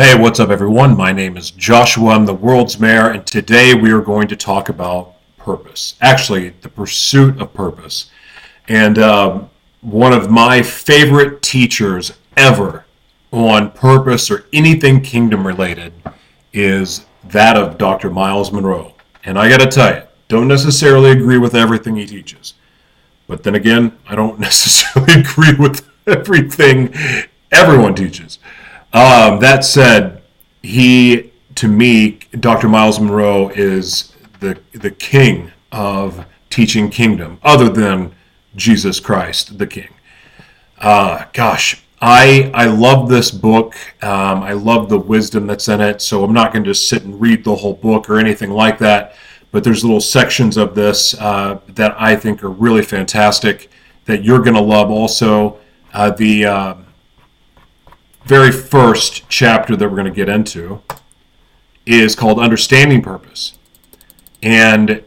Hey, what's up, everyone? My name is Joshua. I'm the world's mayor, and today we are going to talk about purpose. Actually, the pursuit of purpose. And um, one of my favorite teachers ever on purpose or anything kingdom related is that of Dr. Myles Munroe. And I got to tell you, don't necessarily agree with everything he teaches. But then again, I don't necessarily agree with everything everyone teaches. Um, that said, he to me, Dr. Myles Munroe is the the king of teaching kingdom, other than Jesus Christ, the King. Uh, gosh, I I love this book. Um, I love the wisdom that's in it. So I'm not going to just sit and read the whole book or anything like that. But there's little sections of this uh, that I think are really fantastic that you're going to love. Also, uh, the uh, very first chapter that we're going to get into is called Understanding Purpose. And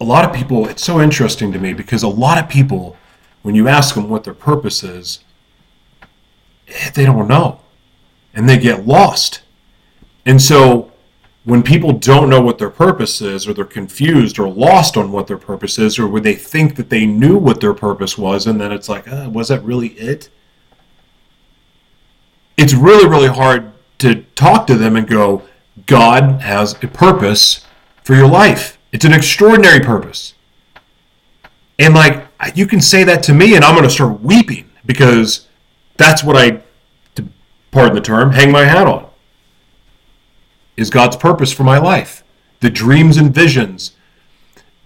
a lot of people, it's so interesting to me because a lot of people, when you ask them what their purpose is, they don't know and they get lost. And so when people don't know what their purpose is, or they're confused or lost on what their purpose is, or when they think that they knew what their purpose was, and then it's like, uh, was that really it? It's really, really hard to talk to them and go, God has a purpose for your life. It's an extraordinary purpose. And like, you can say that to me, and I'm going to start weeping because that's what I, to pardon the term, hang my hat on. Is God's purpose for my life. The dreams and visions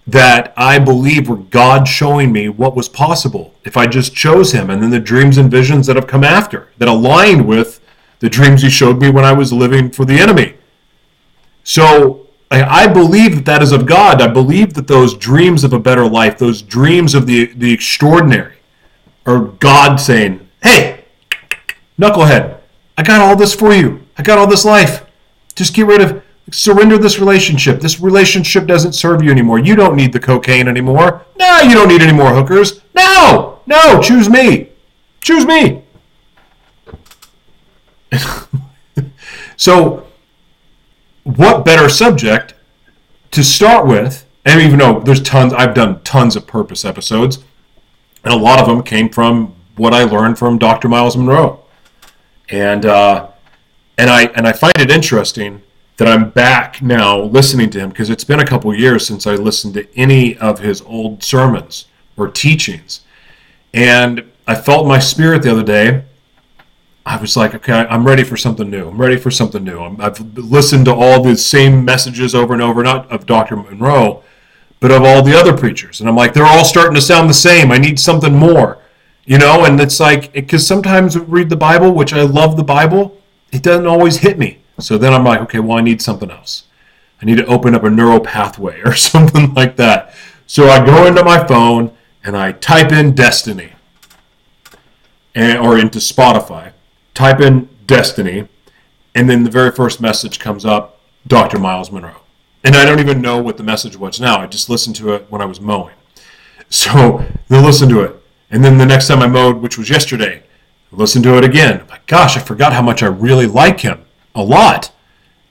that I believe were God showing me what was possible if I just chose Him, and then the dreams and visions that have come after that aligned with the dreams He showed me when I was living for the enemy. So I believe that that is of God. I believe that those dreams of a better life, those dreams of the, the extraordinary, are God saying, Hey, knucklehead, I got all this for you. I got all this life. Just get rid of surrender this relationship. This relationship doesn't serve you anymore. You don't need the cocaine anymore. No, you don't need any more hookers. No, no, choose me. Choose me. so, what better subject to start with? And even though there's tons, I've done tons of purpose episodes, and a lot of them came from what I learned from Dr. Myles Munroe, And uh, and I and I find it interesting that I'm back now listening to him because it's been a couple years since I listened to any of his old sermons or teachings. And I felt my spirit the other day. I was like, okay, I'm ready for something new. I'm ready for something new. i have listened to all the same messages over and over, not of Dr. Munroe, but of all the other preachers. And I'm like, they're all starting to sound the same. I need something more, you know? And it's like, because sometimes we read the Bible, which I love the Bible, it doesn't always hit me. So then I'm like, okay, well, I need something else. I need to open up a neural pathway or something like that. So I go into my phone and I type in Destiny and, or into Spotify, type in Destiny, and then the very first message comes up Dr. Myles Munroe. And I don't even know what the message was now. I just listened to it when I was mowing. So they'll listen to it. And then the next time I mowed, which was yesterday, I listened to it again. Like, gosh, I forgot how much I really like him a lot.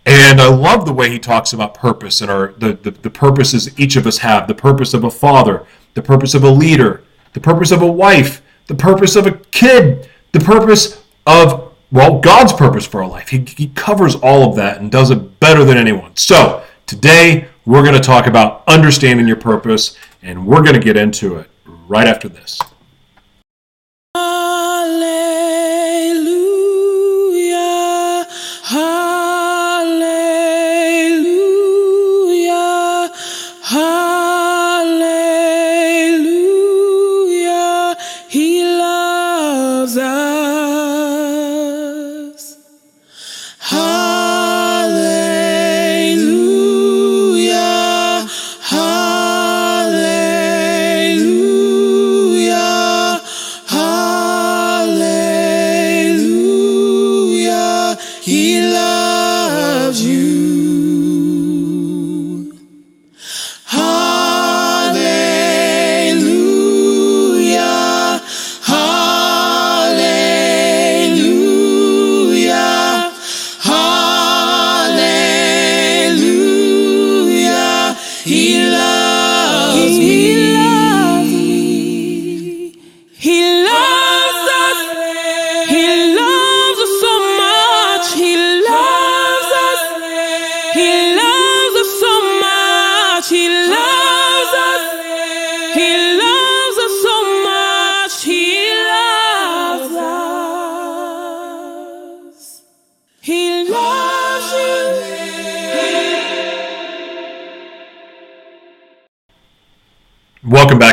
And I love the way he talks about purpose and our the, the, the purposes each of us have, the purpose of a father, the purpose of a leader, the purpose of a wife, the purpose of a kid, the purpose of, well, God's purpose for our life. He, he covers all of that and does it better than anyone. So today we're going to talk about understanding your purpose, and we're going to get into it right after this.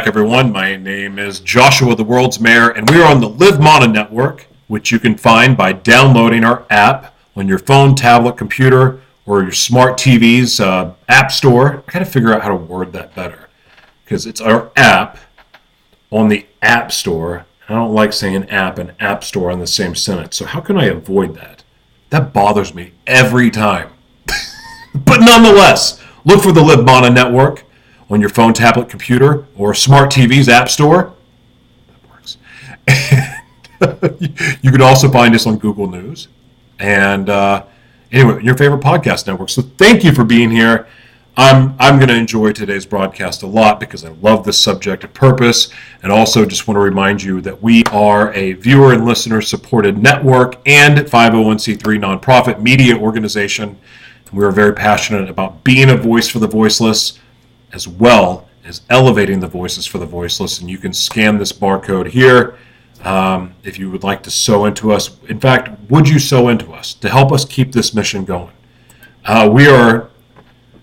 Everyone. My name is Joshua, the world's mayor, and we are on the Live Mana Network, which you can find by downloading our app on your phone, tablet, computer, or your smart TV's uh, app store. I got to figure out how to word that better because it's our app on the app store. I don't like saying app and app store in the same sentence. So, how can I avoid that? That bothers me every time. but nonetheless, look for the Live Mana Network on your phone, tablet, computer, or smart TV's app store. That works. you can also find us on Google News and uh, anyway, your favorite podcast network. So thank you for being here. I'm I'm going to enjoy today's broadcast a lot because I love this subject of purpose, and also just want to remind you that we are a viewer and listener supported network and 501c3 nonprofit media organization. We are very passionate about being a voice for the voiceless as well as elevating the voices for the voiceless. And you can scan this barcode here um, if you would like to sow into us. In fact, would you sow into us to help us keep this mission going? Uh, we are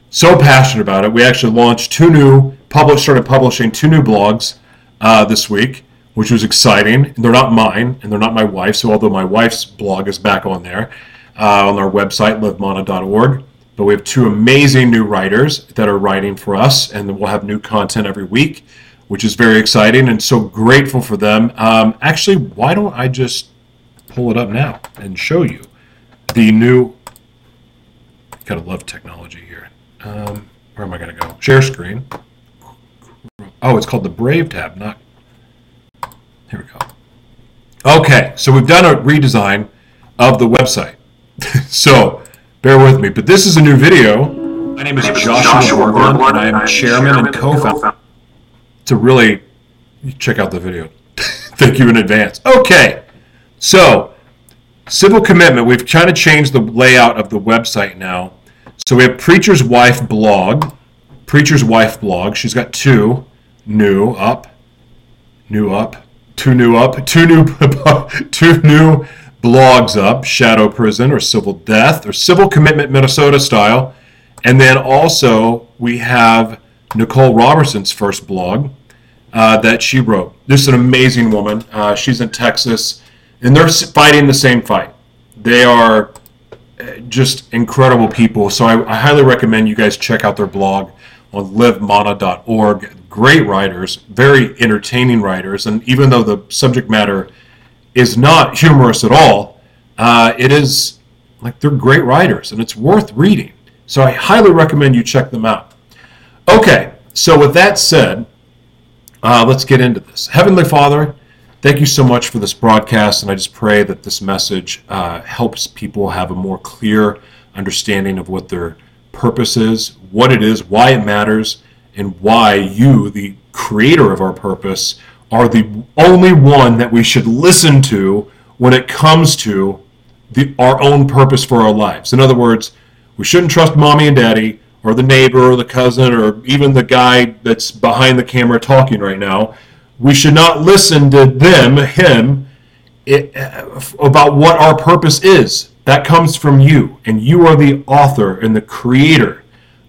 so passionate about it. We actually launched two new, published, started publishing two new blogs uh, this week, which was exciting. And they're not mine, and they're not my wife's. So although my wife's blog is back on there uh, on our website, livemana.org, but we have two amazing new writers that are writing for us, and we'll have new content every week, which is very exciting and so grateful for them. Um, actually, why don't I just pull it up now and show you the new? Gotta love technology here. Um, where am I gonna go? Share screen. Oh, it's called the Brave tab, not. Here we go. Okay, so we've done a redesign of the website. so bear with me. But this is a new video. My name is Joshua, Joshua Berglund, and I am chairman and co-founder. To really check out the video. Thank you in advance. Okay, so civil commitment. We've kind of changed the layout of the website now. So we have Preacher's Wife blog. Preacher's Wife blog. She's got two new up, new up, two new up, two new two new blogs up Shadow Prison or Civil Death or Civil Commitment Minnesota style. And then also we have Nicole Robertson's first blog uh, that she wrote. This is an amazing woman. Uh, she's in Texas and they're fighting the same fight. They are uh, just incredible people. So I, I highly recommend you guys check out their blog on livemana.org. Great writers, very entertaining writers. And even though the subject matter is not humorous at all. Uh, it is like they're great writers and it's worth reading. So I highly recommend you check them out. Okay, so with that said, uh, let's get into this. Heavenly Father, thank you so much for this broadcast, and I just pray that this message uh, helps people have a more clear understanding of what their purpose is, what it is, why it matters, and why you, the creator of our purpose, are the only one that we should listen to when it comes to the, our own purpose for our lives. In other words, we shouldn't trust mommy and daddy or the neighbor or the cousin or even the guy that's behind the camera talking right now. We should not listen to them, him, it, uh, about what our purpose is. That comes from you, and you are the author and the creator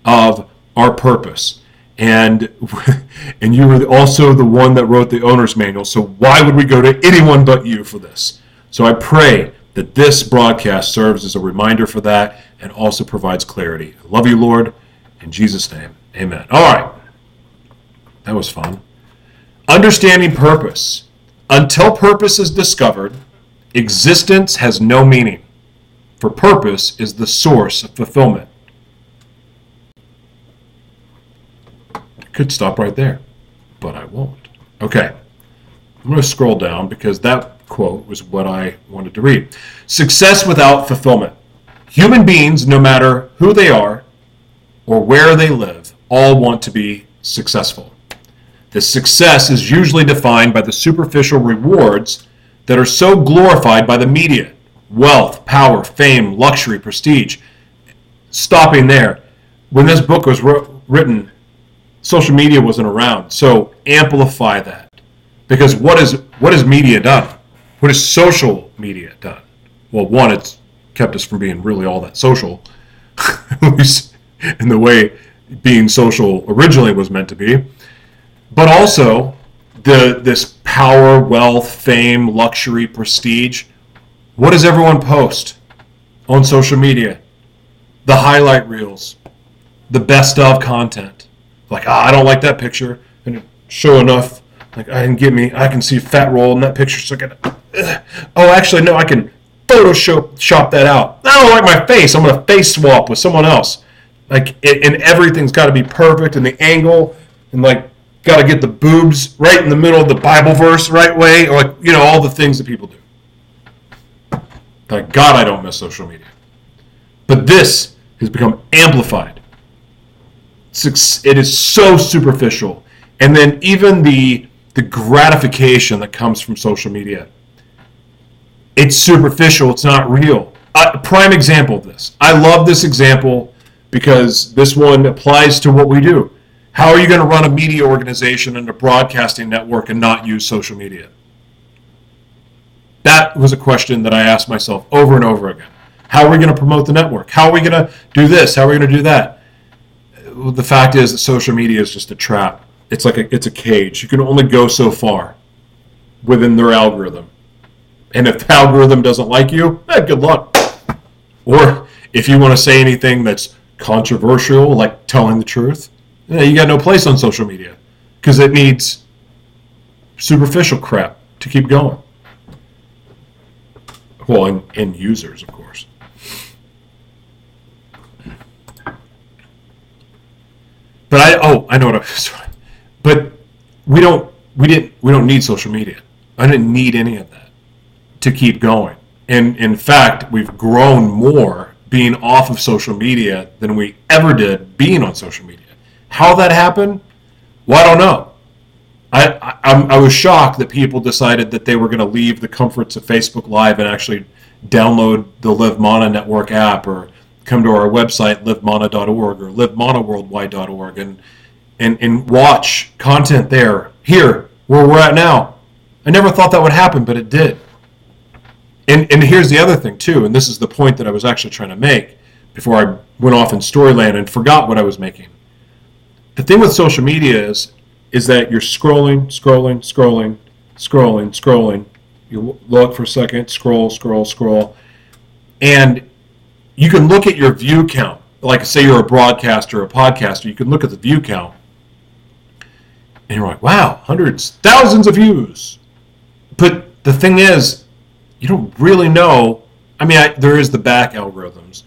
of our purpose and and you were also the one that wrote the owner's manual. So why would we go to anyone but you for this? So I pray that this broadcast serves as a reminder for that and also provides clarity. I love you, Lord. In Jesus' name, amen. All right. That was fun. Understanding purpose. Until purpose is discovered, existence has no meaning, for purpose is the source of fulfillment. Could stop right there, but I won't. Okay, I'm going to scroll down because that quote was what I wanted to read. Success without fulfillment. Human beings, no matter who they are or where they live, all want to be successful. The success is usually defined by the superficial rewards that are so glorified by the media wealth, power, fame, luxury, prestige. Stopping there. When this book was written, social media wasn't around. So amplify that. Because what is what has media done? What has social media done? Well, one, it's kept us from being really all that social, in the way being social originally was meant to be. But also, the this power, wealth, fame, luxury, prestige. What does everyone post on social media? The highlight reels, the best of content. Like, ah, I don't like that picture, and show enough. Like, I can get me, I can see fat roll in that picture. So I can, oh, actually, no, I can Photoshop shop that out. I don't like my face. I'm gonna face swap with someone else. Like, it, and everything's got to be perfect, and the angle, and like, got to get the boobs right in the middle of the Bible verse right way, or like, you know, all the things that people do. Thank God, I don't miss social media. But this has become amplified. It is so superficial, and then even the the gratification that comes from social media. It's superficial. It's not real. A prime example of this. I love this example because this one applies to what we do. How are you going to run a media organization and a broadcasting network and not use social media? That was a question that I asked myself over and over again. How are we going to promote the network? How are we going to do this? How are we going to do that? The fact is that social media is just a trap. It's like a, it's a cage. You can only go so far within their algorithm. And if the algorithm doesn't like you, eh, good luck. Or if you want to say anything that's controversial, like telling the truth, yeah, you got no place on social media because it needs superficial crap to keep going. Well, and, and users, of course. But I oh I know what I was. But we don't we didn't we don't need social media. I didn't need any of that to keep going. And in fact, we've grown more being off of social media than we ever did being on social media. How that happened? Well, I don't know. I, I, I was shocked that people decided that they were going to leave the comforts of Facebook Live and actually download the Live Mana Network app or come to our website, livemana.org or livemanaworldwide.org and, and, and watch content there, here, where we're at now. I never thought that would happen, but it did. And, and here's the other thing, too, and this is the point that I was actually trying to make before I went off in Storyland and forgot what I was making the thing with social media is is that you're scrolling, scrolling, scrolling, scrolling, scrolling. You look for a second, scroll, scroll, scroll, and you can look at your view count. Like say you're a broadcaster a podcaster, you can look at the view count, and you're like, wow, hundreds, thousands of views. But the thing is, you don't really know. I mean, I, there is the back algorithms,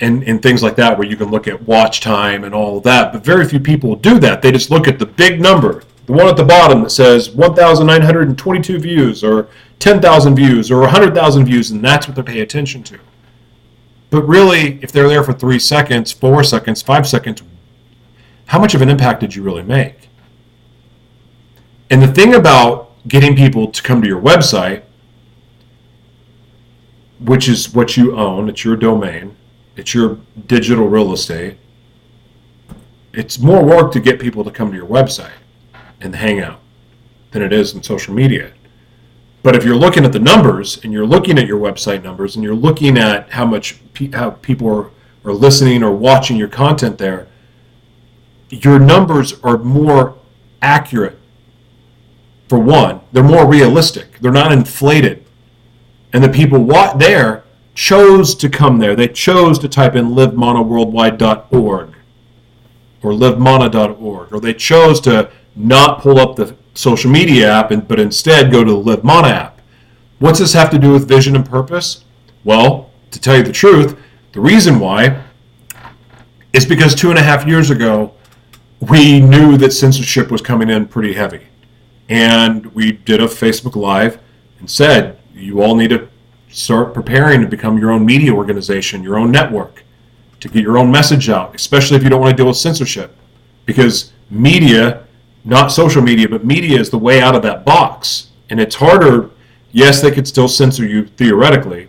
and, and things like that where you can look at watch time and all of that. But very few people do that. They just look at the big number, the one at the bottom that says 1,922 views or 10,000 views or 100,000 views, and that's what they pay attention to. But really, if they're there for three seconds, four seconds, five seconds, how much of an impact did you really make? And the thing about getting people to come to your website, which is what you own, it's your domain, it's your digital real estate. It's more work to get people to come to your website and hang out than it is in social media. But if you're looking at the numbers and you're looking at your website numbers and you're looking at how much pe- how people are, are listening or watching your content there, your numbers are more accurate. For one, they're more realistic. They're not inflated. And the people there chose to come there. They chose to type in livemanaworldwide.org or livemana.org, or they chose to not pull up the social media app, and, but instead go to the Live Mana app. What's this have to do with vision and purpose? Well, to tell you the truth, the reason why is because two and a half years ago, we knew that censorship was coming in pretty heavy. And we did a Facebook Live and said, you all need to start preparing to become your own media organization, your own network, to get your own message out, especially if you don't want to deal with censorship. Because media, not social media, but media is the way out of that box. And it's harder. Yes, they could still censor you theoretically,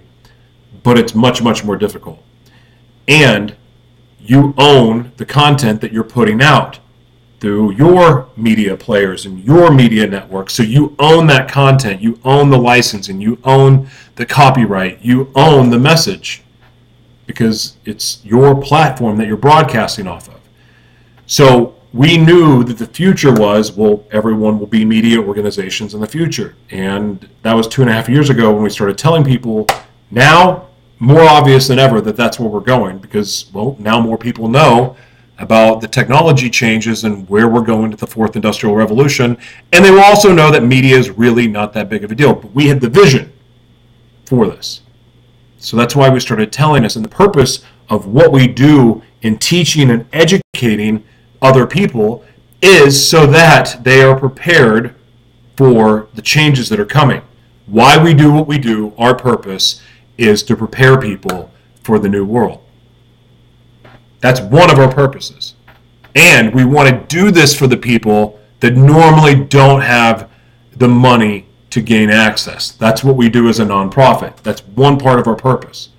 but it's much, much more difficult. And you own the content that you're putting out through your media players and your media network. So you own that content, you own the licensing, you own the copyright, you own the message because it's your platform that you're broadcasting off of. So we knew that the future was well, everyone will be media organizations in the future. And that was two and a half years ago when we started telling people. Now, more obvious than ever that that's where we're going because, well, now more people know about the technology changes and where we're going to the fourth industrial revolution. And they will also know that media is really not that big of a deal. But we had the vision for this. So that's why we started telling us. And the purpose of what we do in teaching and educating other people is so that they are prepared for the changes that are coming. Why we do what we do, our purpose is to prepare people for the new world. That's one of our purposes. And we want to do this for the people that normally don't have the money to gain access. That's what we do as a nonprofit. That's one part of our purpose.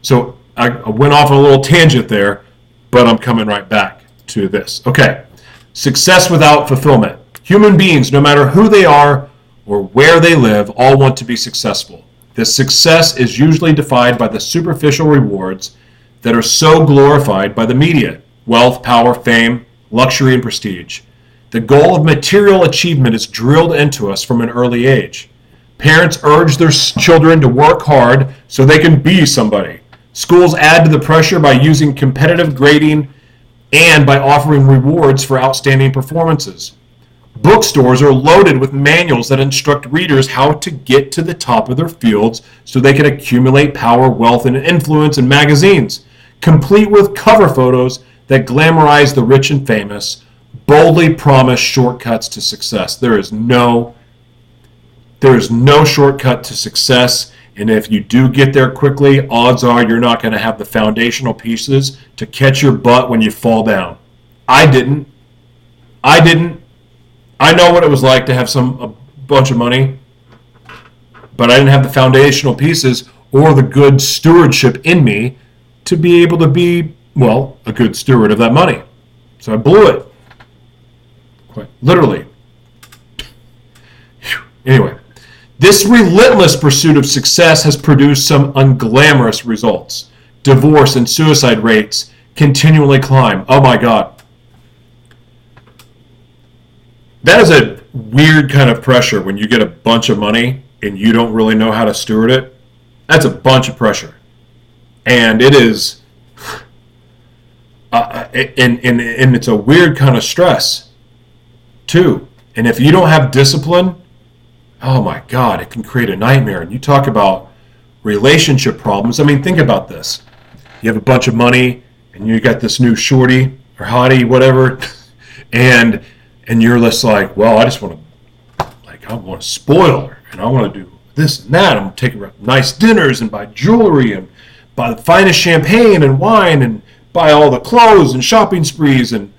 So I, went off on a little tangent there, but I'm coming right back to this. Okay. Success without fulfillment. Human beings, no matter who they are or where they live, all want to be successful. This success is usually defined by the superficial rewards that are so glorified by the media wealth, power, fame, luxury, and prestige. The goal of material achievement is drilled into us from an early age. Parents urge their children to work hard so they can be somebody. Schools add to the pressure by using competitive grading and by offering rewards for outstanding performances. Bookstores are loaded with manuals that instruct readers how to get to the top of their fields so they can accumulate power, wealth, and influence in magazines complete with cover photos that glamorize the rich and famous, boldly promise shortcuts to success. There is no there is no shortcut to success, and if you do get there quickly, odds are you're not going to have the foundational pieces to catch your butt when you fall down. I didn't. I didn't. I know what it was like to have some a bunch of money, but I didn't have the foundational pieces or the good stewardship in me to be able to be, well, a good steward of that money. So I blew it. Quite literally. Anyway, this relentless pursuit of success has produced some unglamorous results. Divorce and suicide rates continually climb. Oh my God. That is a weird kind of pressure when you get a bunch of money and you don't really know how to steward it. That's a bunch of pressure and it is, uh, and, and, and it's a weird kind of stress, too. And if you don't have discipline, oh my God, it can create a nightmare. And you talk about relationship problems. I mean, think about this. You have a bunch of money, and you got this new shorty or hottie, whatever, and and you're just like, well, I just want to, like, I want to spoil her, and I want to do this and that. I'm take her nice dinners and buy jewelry and buy the finest champagne and wine and buy all the clothes and shopping sprees and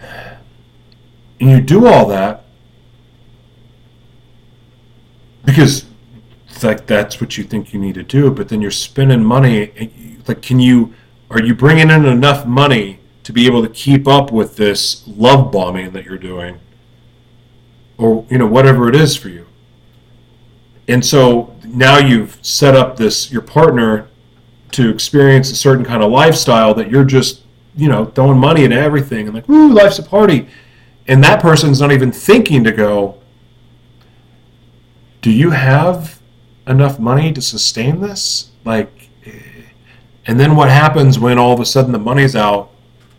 and you do all that because like that's what you think you need to do but then you're spending money like can you are you bringing in enough money to be able to keep up with this love bombing that you're doing? Or you know whatever it is for you. And so now you've set up this your partner to experience a certain kind of lifestyle that you're just you know throwing money into everything and like ooh life's a party. And that person's not even thinking to go do you have enough money to sustain this like and then what happens when all of a sudden the money's out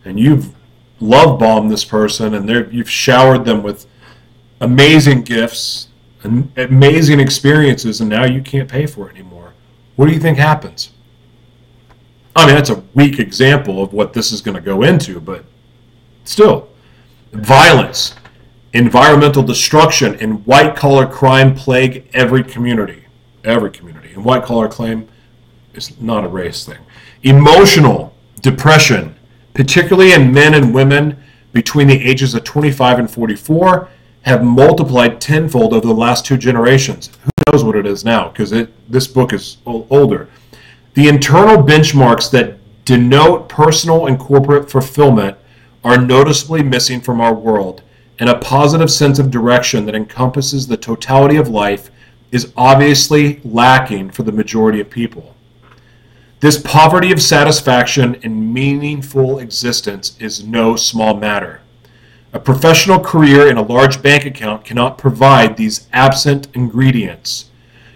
and you've love bombed this person and you've showered them with amazing gifts and amazing experiences, and now you can't pay for it anymore. What do you think happens? I mean, that's a weak example of what this is going to go into, but still, violence, environmental destruction, and white collar crime plague every community. Every community. And white collar crime is not a race thing. Emotional depression, particularly in men and women between the ages of 25 and 44, have multiplied tenfold over the last two generations. Who knows what it is now? Because this book is older. The internal benchmarks that denote personal and corporate fulfillment are noticeably missing from our world, and a positive sense of direction that encompasses the totality of life is obviously lacking for the majority of people. This poverty of satisfaction and meaningful existence is no small matter. A professional career and a large bank account cannot provide these absent ingredients.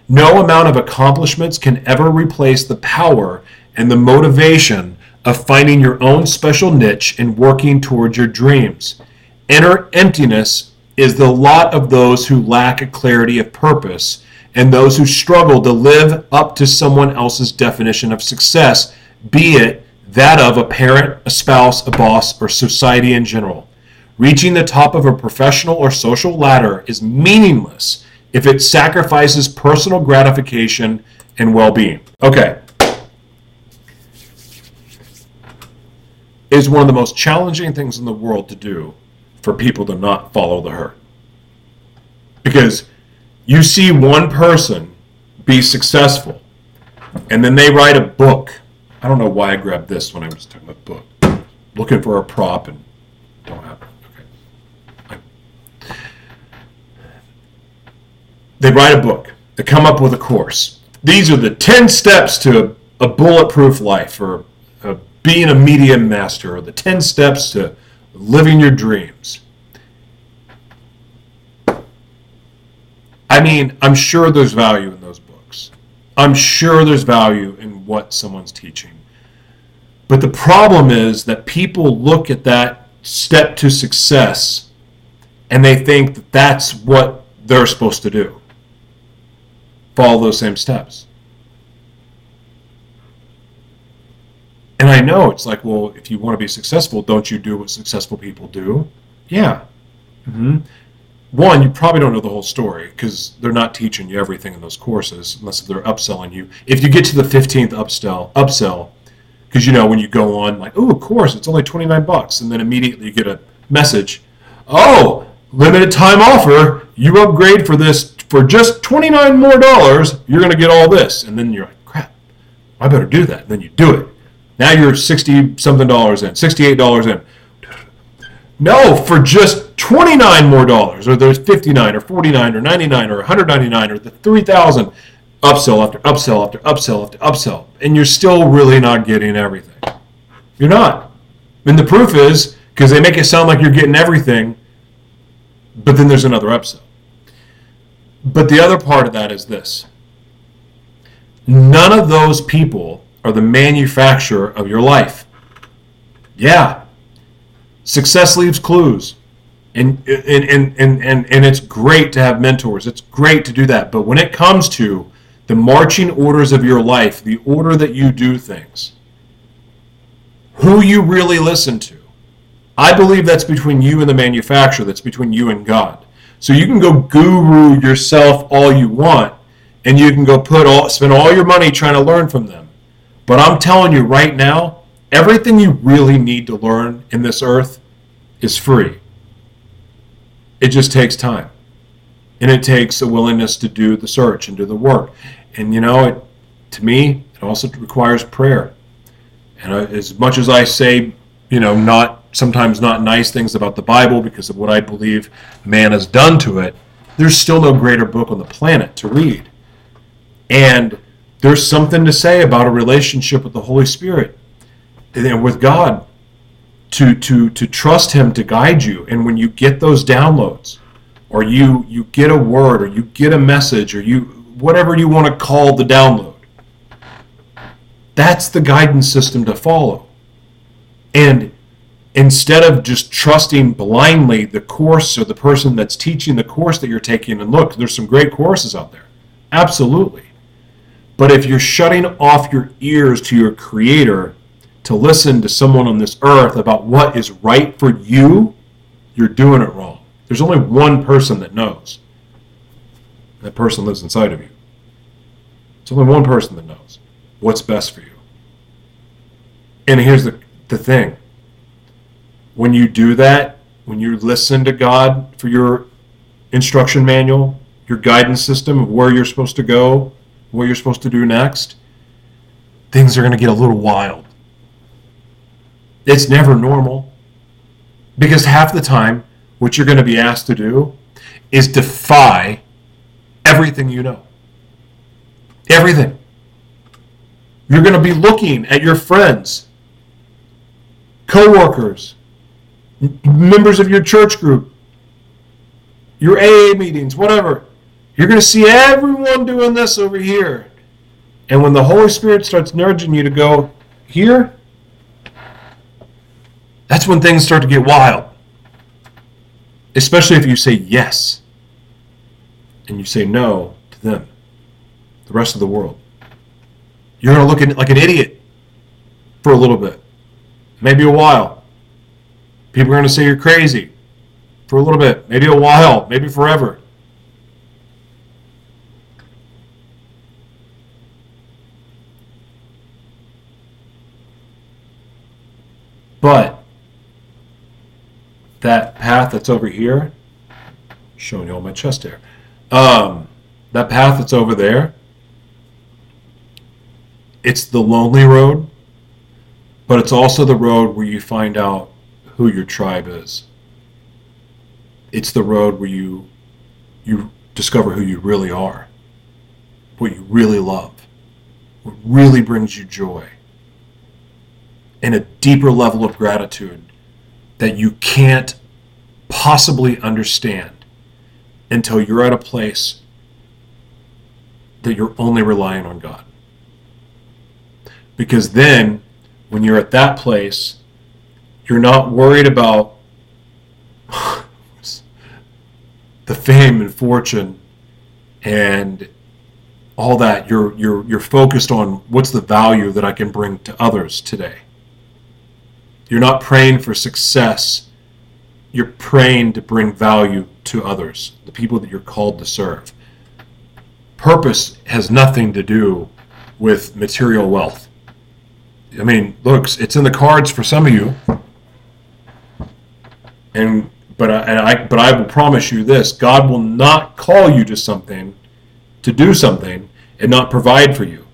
No amount of accomplishments can ever replace the power and the motivation of finding your own special niche and working towards your dreams. Inner emptiness is the lot of those who lack a clarity of purpose and those who struggle to live up to someone else's definition of success, be it that of a parent, a spouse, a boss, or society in general. Reaching the top of a professional or social ladder is meaningless if it sacrifices personal gratification and well being. Okay. Is one of the most challenging things in the world to do for people to not follow the herd. Because you see one person be successful, and then they write a book. I don't know why I grabbed this when I was talking about book. Looking for a prop and don't have it. Okay. They write a book. They come up with a course. These are the 10 steps to a, a bulletproof life or a, being a media master or the 10 steps to living your dreams. I mean, I'm sure there's value in those books. I'm sure there's value in what someone's teaching. But the problem is that people look at that step to success and they think that that's what they're supposed to do. Follow those same steps. And I know it's like, well, if you want to be successful, don't you do what successful people do? Yeah. Mm-hmm one, you probably don't know the whole story because they're not teaching you everything in those courses unless they're upselling you. If you get to the 15th upsell, upsell, because you know when you go on like, oh, of course, it's only 29 bucks, and then immediately you get a message, oh, limited time offer, you upgrade for this for just 29 more dollars, you're going to get all this, and then you're like, crap, I better do that. And then you do it. Now you're 60 something dollars in, 68 dollars in. No, for just 29 more dollars, or there's 59 or 49 or 99 or 199 or the 3000 upsell after upsell after upsell after upsell, and you're still really not getting everything. You're not. And the proof is because they make it sound like you're getting everything, but then there's another upsell. But the other part of that is this none of those people are the manufacturer of your life. Yeah, Success leaves clues. And, and, and, and, and, and it's great to have mentors. It's great to do that. But when it comes to the marching orders of your life, the order that you do things, who you really listen to, I believe that's between you and the manufacturer, that's between you and God. So you can go guru yourself all you want, and you can go put all spend all your money trying to learn from them. But I'm telling you right now, Everything you really need to learn in this earth is free. It just takes time. And it takes a willingness to do the search and do the work. And you know, it, to me, it also requires prayer. And as much as I say, you know, not sometimes not nice things about the Bible because of what I believe man has done to it, there's still no greater book on the planet to read. And there's something to say about a relationship with the Holy Spirit and with God to to to trust him to guide you. And when you get those downloads or you you get a word or you get a message or you whatever you want to call the download that's the guidance system to follow. And instead of just trusting blindly the course or the person that's teaching the course that you're taking and look there's some great courses out there. Absolutely but if you're shutting off your ears to your creator to listen to someone on this earth about what is right for you, you're doing it wrong. There's only one person that knows. That person lives inside of you. There's only one person that knows what's best for you. And here's the, the thing when you do that, when you listen to God for your instruction manual, your guidance system of where you're supposed to go, what you're supposed to do next, things are going to get a little wild. It's never normal. Because half the time, what you're going to be asked to do is defy everything you know. Everything. You're going to be looking at your friends, coworkers, members of your church group, your AA meetings, whatever. You're going to see everyone doing this over here. And when the Holy Spirit starts nudging you to go here, that's when things start to get wild. Especially if you say yes and you say no to them, the rest of the world. You're going to look like an idiot for a little bit, maybe a while. People are going to say you're crazy for a little bit, maybe a while, maybe forever. But that path that's over here, showing you all my chest hair, um, that path that's over there, it's the lonely road, but it's also the road where you find out who your tribe is. It's the road where you you discover who you really are, what you really love, what really brings you joy, and a deeper level of gratitude that you can't possibly understand until you're at a place that you're only relying on God. Because then, when you're at that place, you're not worried about the fame and fortune and all that. You're you're you're focused on what's the value that I can bring to others today. You're not praying for success. You're praying to bring value to others, the people that you're called to serve. Purpose has nothing to do with material wealth. I mean, looks, it's in the cards for some of you. And but I, and I but I will promise you this: God will not call you to something, to do something, and not provide for you.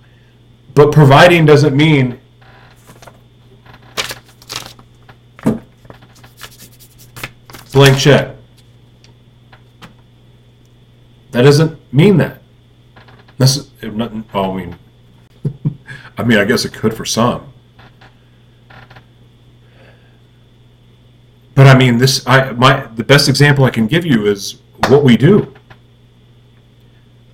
But providing doesn't mean blank check. That doesn't mean that. This not, oh, I mean, I mean, I guess it could for some. But I mean, this I my the best example I can give you is what we do.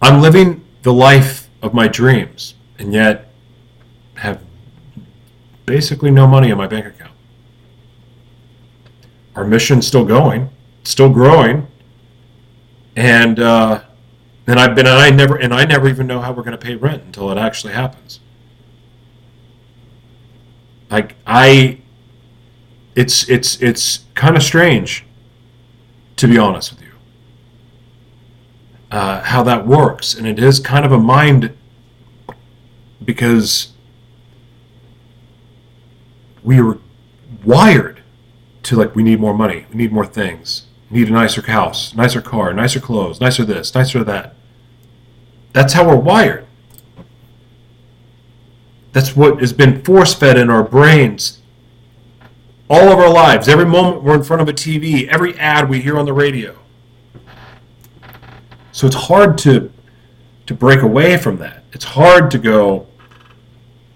I'm living the life of my dreams, and yet have basically no money in my bank account our mission's still going, still growing, and uh, and I've been and I never and I never even know how we're going to pay rent until it actually happens. Like I, it's it's it's kind of strange, to be honest with you. Uh, how that works, and it is kind of a mind because we were wired to like we need more money, we need more things, we need a nicer house, nicer car, nicer clothes, nicer this, nicer that. That's how we're wired. That's what has been force fed in our brains all of our lives. Every moment we're in front of a TV, every ad we hear on the radio. So it's hard to to break away from that. It's hard to go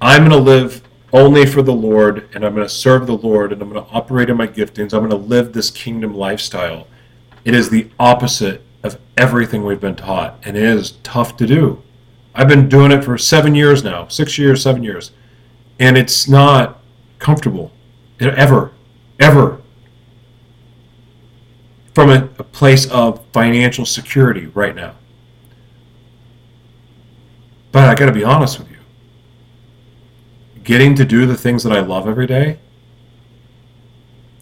I'm going to live only for the Lord, and I'm going to serve the Lord, and I'm going to operate in my giftings. I'm going to live this kingdom lifestyle. It is the opposite of everything we've been taught, and it is tough to do. I've been doing it for seven years now, six years, seven years, and it's not comfortable ever, ever. From a, a place of financial security right now. But I got to be honest with you getting to do the things that I love every day,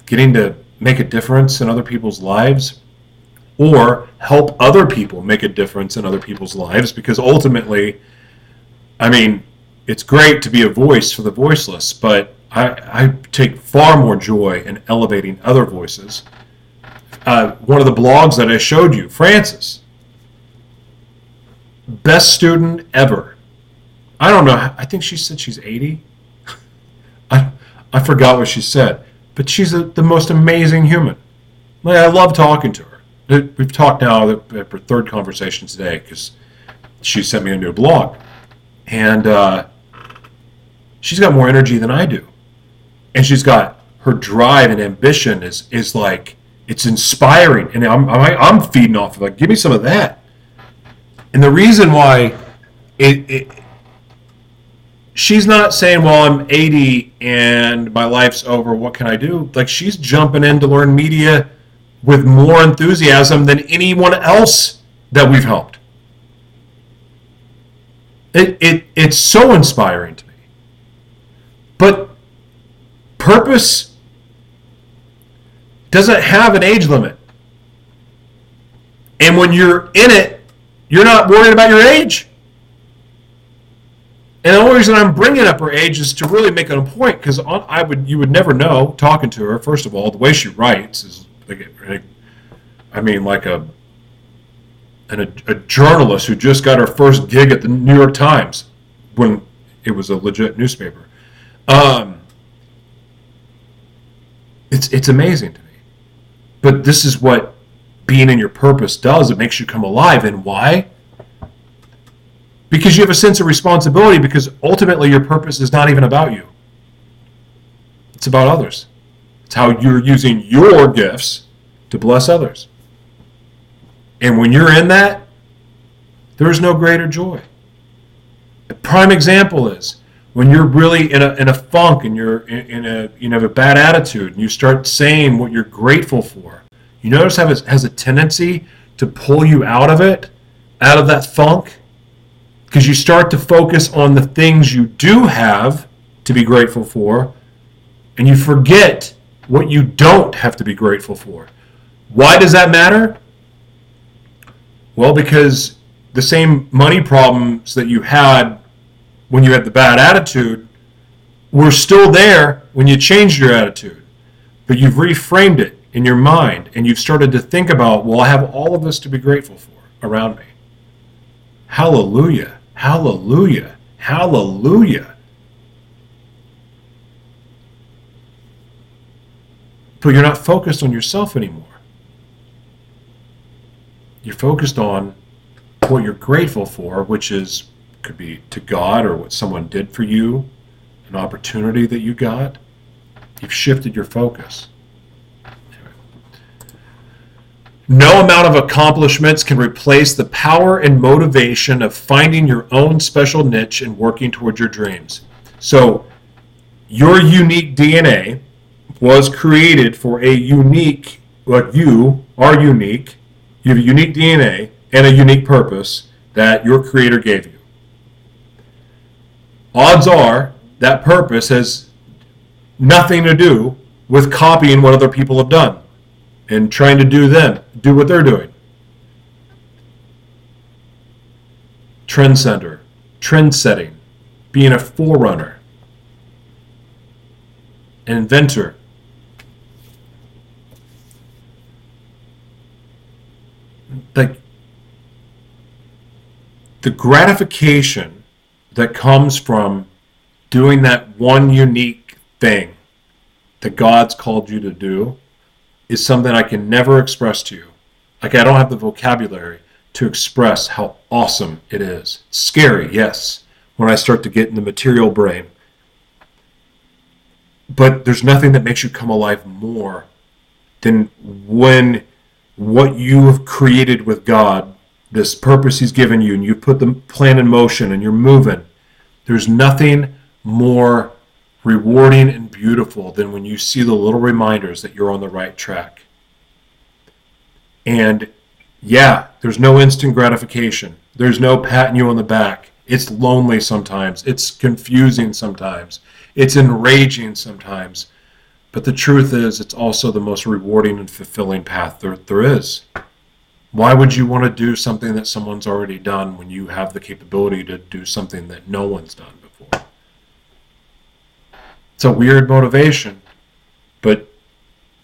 getting to make a difference in other people's lives, or help other people make a difference in other people's lives, because ultimately, I mean, it's great to be a voice for the voiceless, but I, I take far more joy in elevating other voices. Uh, one of the blogs that I showed you, Frances, best student ever. I don't know. I think she said she's 80. I, I forgot what she said, but she's a, the most amazing human. Like, I love talking to her. We've talked now at our third conversation today because she sent me a new blog, and uh, she's got more energy than I do. And she's got her drive and ambition is is like it's inspiring and I'm I'm, feeding off of like give me some of that. And the reason why it, it she's not saying, "Well, I'm 80 and my life's over. What can I do?" Like she's jumping in to learn media with more enthusiasm than anyone else that we've helped. It, it it's so inspiring to me. But purpose doesn't have an age limit. And when you're in it, you're not worried about your age. And the only reason I'm bringing up her age is to really make a point because I would you would never know talking to her. First of all, the way she writes is like, I mean, like a and a, a, journalist who just got her first gig at the New York Times when it was a legit newspaper. Um, it's it's amazing to me, but this is what being in your purpose does. It makes you come alive, and why? Because you have a sense of responsibility. Because ultimately, your purpose is not even about you; it's about others. It's how you're using your gifts to bless others. And when you're in that, there is no greater joy. A prime example is when you're really in a, in a funk and you're in, in a you know have a bad attitude and you start saying what you're grateful for. You notice how it has a tendency to pull you out of it, out of that funk, because you start to focus on the things you do have to be grateful for, and you forget what you don't have to be grateful for. Why does that matter? Well, because the same money problems that you had when you had the bad attitude were still there when you changed your attitude. But you've reframed it in your mind and you've started to think about, well, I have all of this to be grateful for around me. Hallelujah. Hallelujah. Hallelujah. But you're not focused on yourself anymore. You're focused on what you're grateful for, which is could be to God or what someone did for you, an opportunity that you got. You've shifted your focus. No amount of accomplishments can replace the power and motivation of finding your own special niche and working towards your dreams. So, your unique DNA was created for a unique, what you are unique, you have a unique DNA and a unique purpose that your Creator gave you. Odds are that purpose has nothing to do with copying what other people have done and trying to do them, do what they're doing. Trend center, trend setting, being a forerunner, an inventor, like the gratification that comes from doing that one unique thing that God's called you to do is something I can never express to you. Like I don't have the vocabulary to express how awesome it is. Scary, yes, when I start to get in the material brain. But there's nothing that makes you come alive more than when what you have created with God, this purpose He's given you, and you put the plan in motion and you're moving, there's nothing more rewarding and beautiful than when you see the little reminders that you're on the right track. And yeah, there's no instant gratification. There's no patting you on the back. It's lonely sometimes. It's confusing sometimes. It's enraging sometimes. But the truth is, it's also the most rewarding and fulfilling path there, there is. Why would you want to do something that someone's already done when you have the capability to do something that no one's done before? It's a weird motivation, but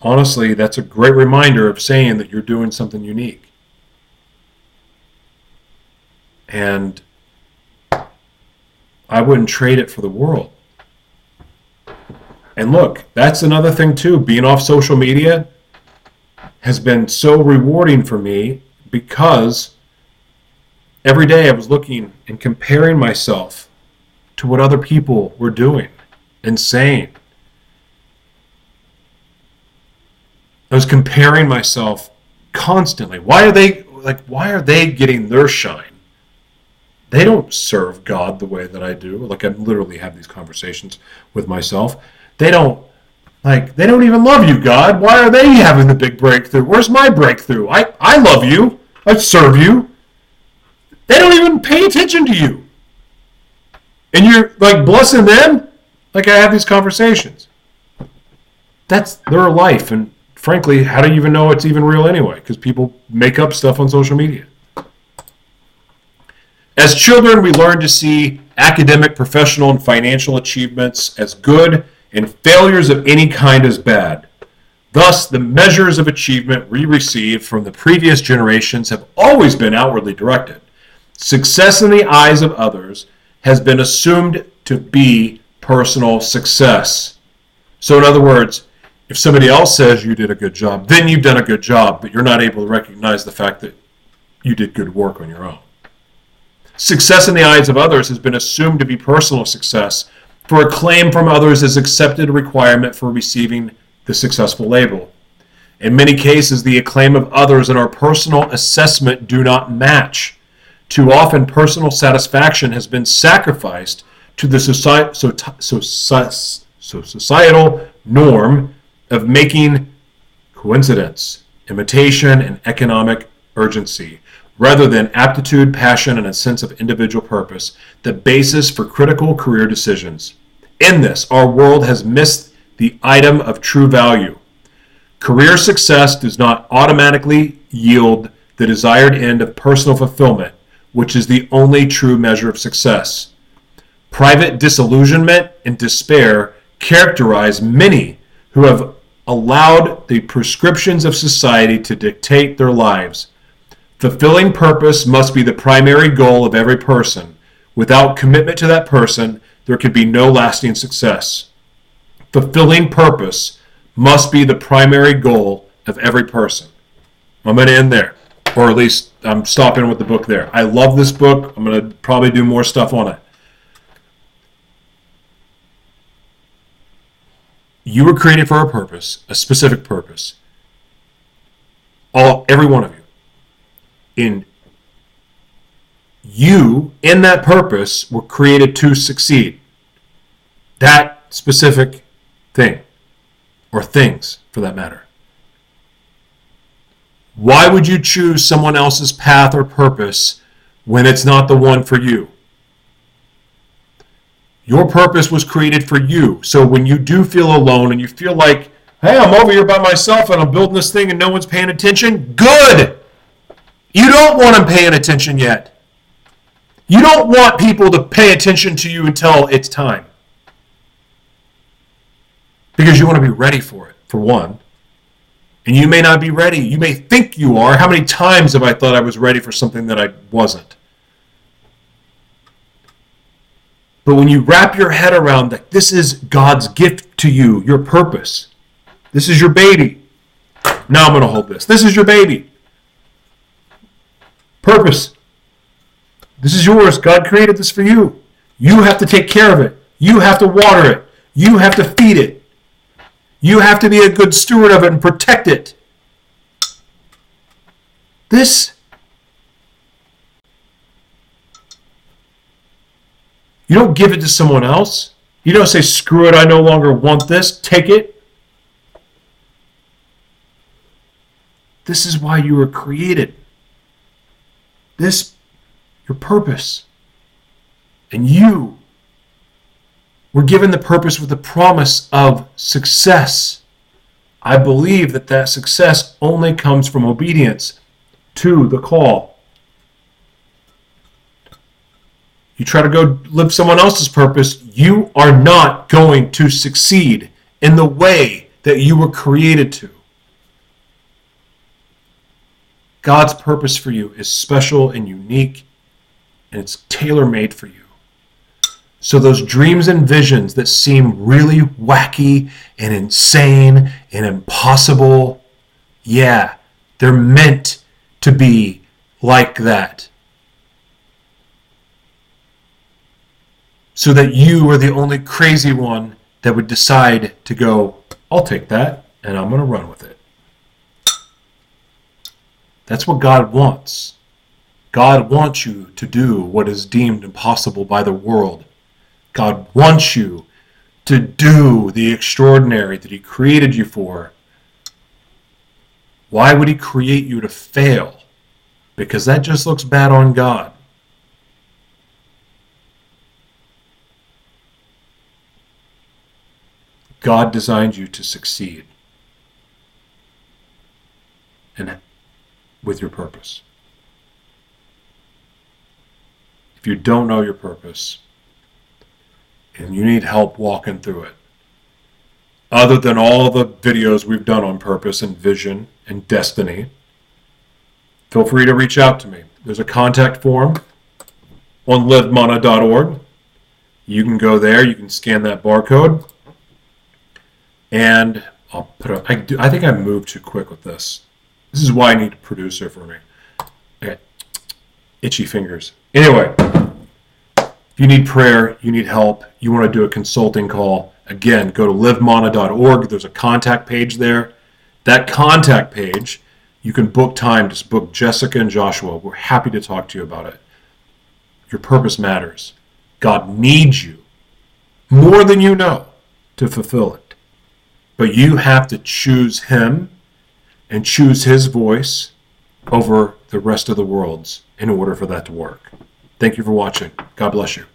honestly, that's a great reminder of saying that you're doing something unique. And I wouldn't trade it for the world. And look, that's another thing too. Being off social media has been so rewarding for me because every day I was looking and comparing myself to what other people were doing saying. I was comparing myself constantly. Why are they like why are they getting their shine? They don't serve God the way that I do. Like I literally have these conversations with myself. They don't like they don't even love you, God. Why are they having the big breakthrough? Where's my breakthrough? I, I love you. I serve you. They don't even pay attention to you. And you're like blessing them? Like I have these conversations. That's their life and frankly, how do you even know it's even real anyway? Because people make up stuff on social media. As children, we learn to see academic, professional, and financial achievements as good and failures of any kind as bad. Thus, the measures of achievement we receive from the previous generations have always been outwardly directed. Success in the eyes of others has been assumed to be personal success. So, in other words, if somebody else says you did a good job, then you've done a good job, but you're not able to recognize the fact that you did good work on your own. Success in the eyes of others has been assumed to be personal success, for acclaim from others is accepted requirement for receiving the successful label. In many cases, the acclaim of others and our personal assessment do not match. Too often, personal satisfaction has been sacrificed to the society, so, so, so societal norm of making coincidence, imitation, and economic urgency, rather than aptitude, passion, and a sense of individual purpose, the basis for critical career decisions. In this, our world has missed the item of true value. Career success does not automatically yield the desired end of personal fulfillment, which is the only true measure of success. Private disillusionment and despair characterize many who have allowed the prescriptions of society to dictate their lives. Fulfilling purpose must be the primary goal of every person. Without commitment to that person, there could be no lasting success. Fulfilling purpose must be the primary goal of every person. I'm going to end there, or at least I'm stopping with the book there. I love this book. I'm going to probably do more stuff on it. You were created for a purpose, a specific purpose. All every one of you. In you, in that purpose, were created to succeed. That specific thing, or things for that matter. Why would you choose someone else's path or purpose when it's not the one for you? Your purpose was created for you. So when you do feel alone and you feel like, hey, I'm over here by myself and I'm building this thing and no one's paying attention, good. You don't want them paying attention yet. You don't want people to pay attention to you until it's time. Because you want to be ready for it, for one. And you may not be ready. You may think you are. How many times have I thought I was ready for something that I wasn't? But when you wrap your head around that this is God's gift to you, your purpose, this is your baby. Now I'm going to hold this. This is your baby. Purpose. This is yours. God created this for you. You have to take care of it. You have to water it. You have to feed it. You have to be a good steward of it and protect it. This You don't give it to someone else. You don't say, screw it, I no longer want this. Take it. This is why you were created. This, your purpose. And you were given the purpose with the promise of success. I believe that that success only comes from obedience to the call. You try to go live someone else's purpose, you are not going to succeed in the way that you were created to. God's purpose for you is special and unique, and it's tailor made for you. So, those dreams and visions that seem really wacky and insane and impossible, yeah, they're meant to be like that. So that you are the only crazy one that would decide to go, I'll take that and I'm going to run with it. That's what God wants. God wants you to do what is deemed impossible by the world. God wants you to do the extraordinary that He created you for. Why would He create you to fail? Because that just looks bad on God. God designed you to succeed and with your purpose. If you don't know your purpose and you need help walking through it, other than all the videos we've done on purpose and vision and destiny, feel free to reach out to me. There's a contact form on livemana.org. You can go there, you can scan that barcode, and I'll put I, do, I think I moved too quick with this. This is why I need a producer for me. Okay. Itchy fingers. Anyway, if you need prayer, you need help, you want to do a consulting call, again, go to livemana.org. There's a contact page there. That contact page, you can book time. Just book Jessica and Joshua. We're happy to talk to you about it. Your purpose matters. God needs you more than you know to fulfill it. But you have to choose Him and choose his voice over the rest of the world's in order for that to work. Thank you for watching. God bless you.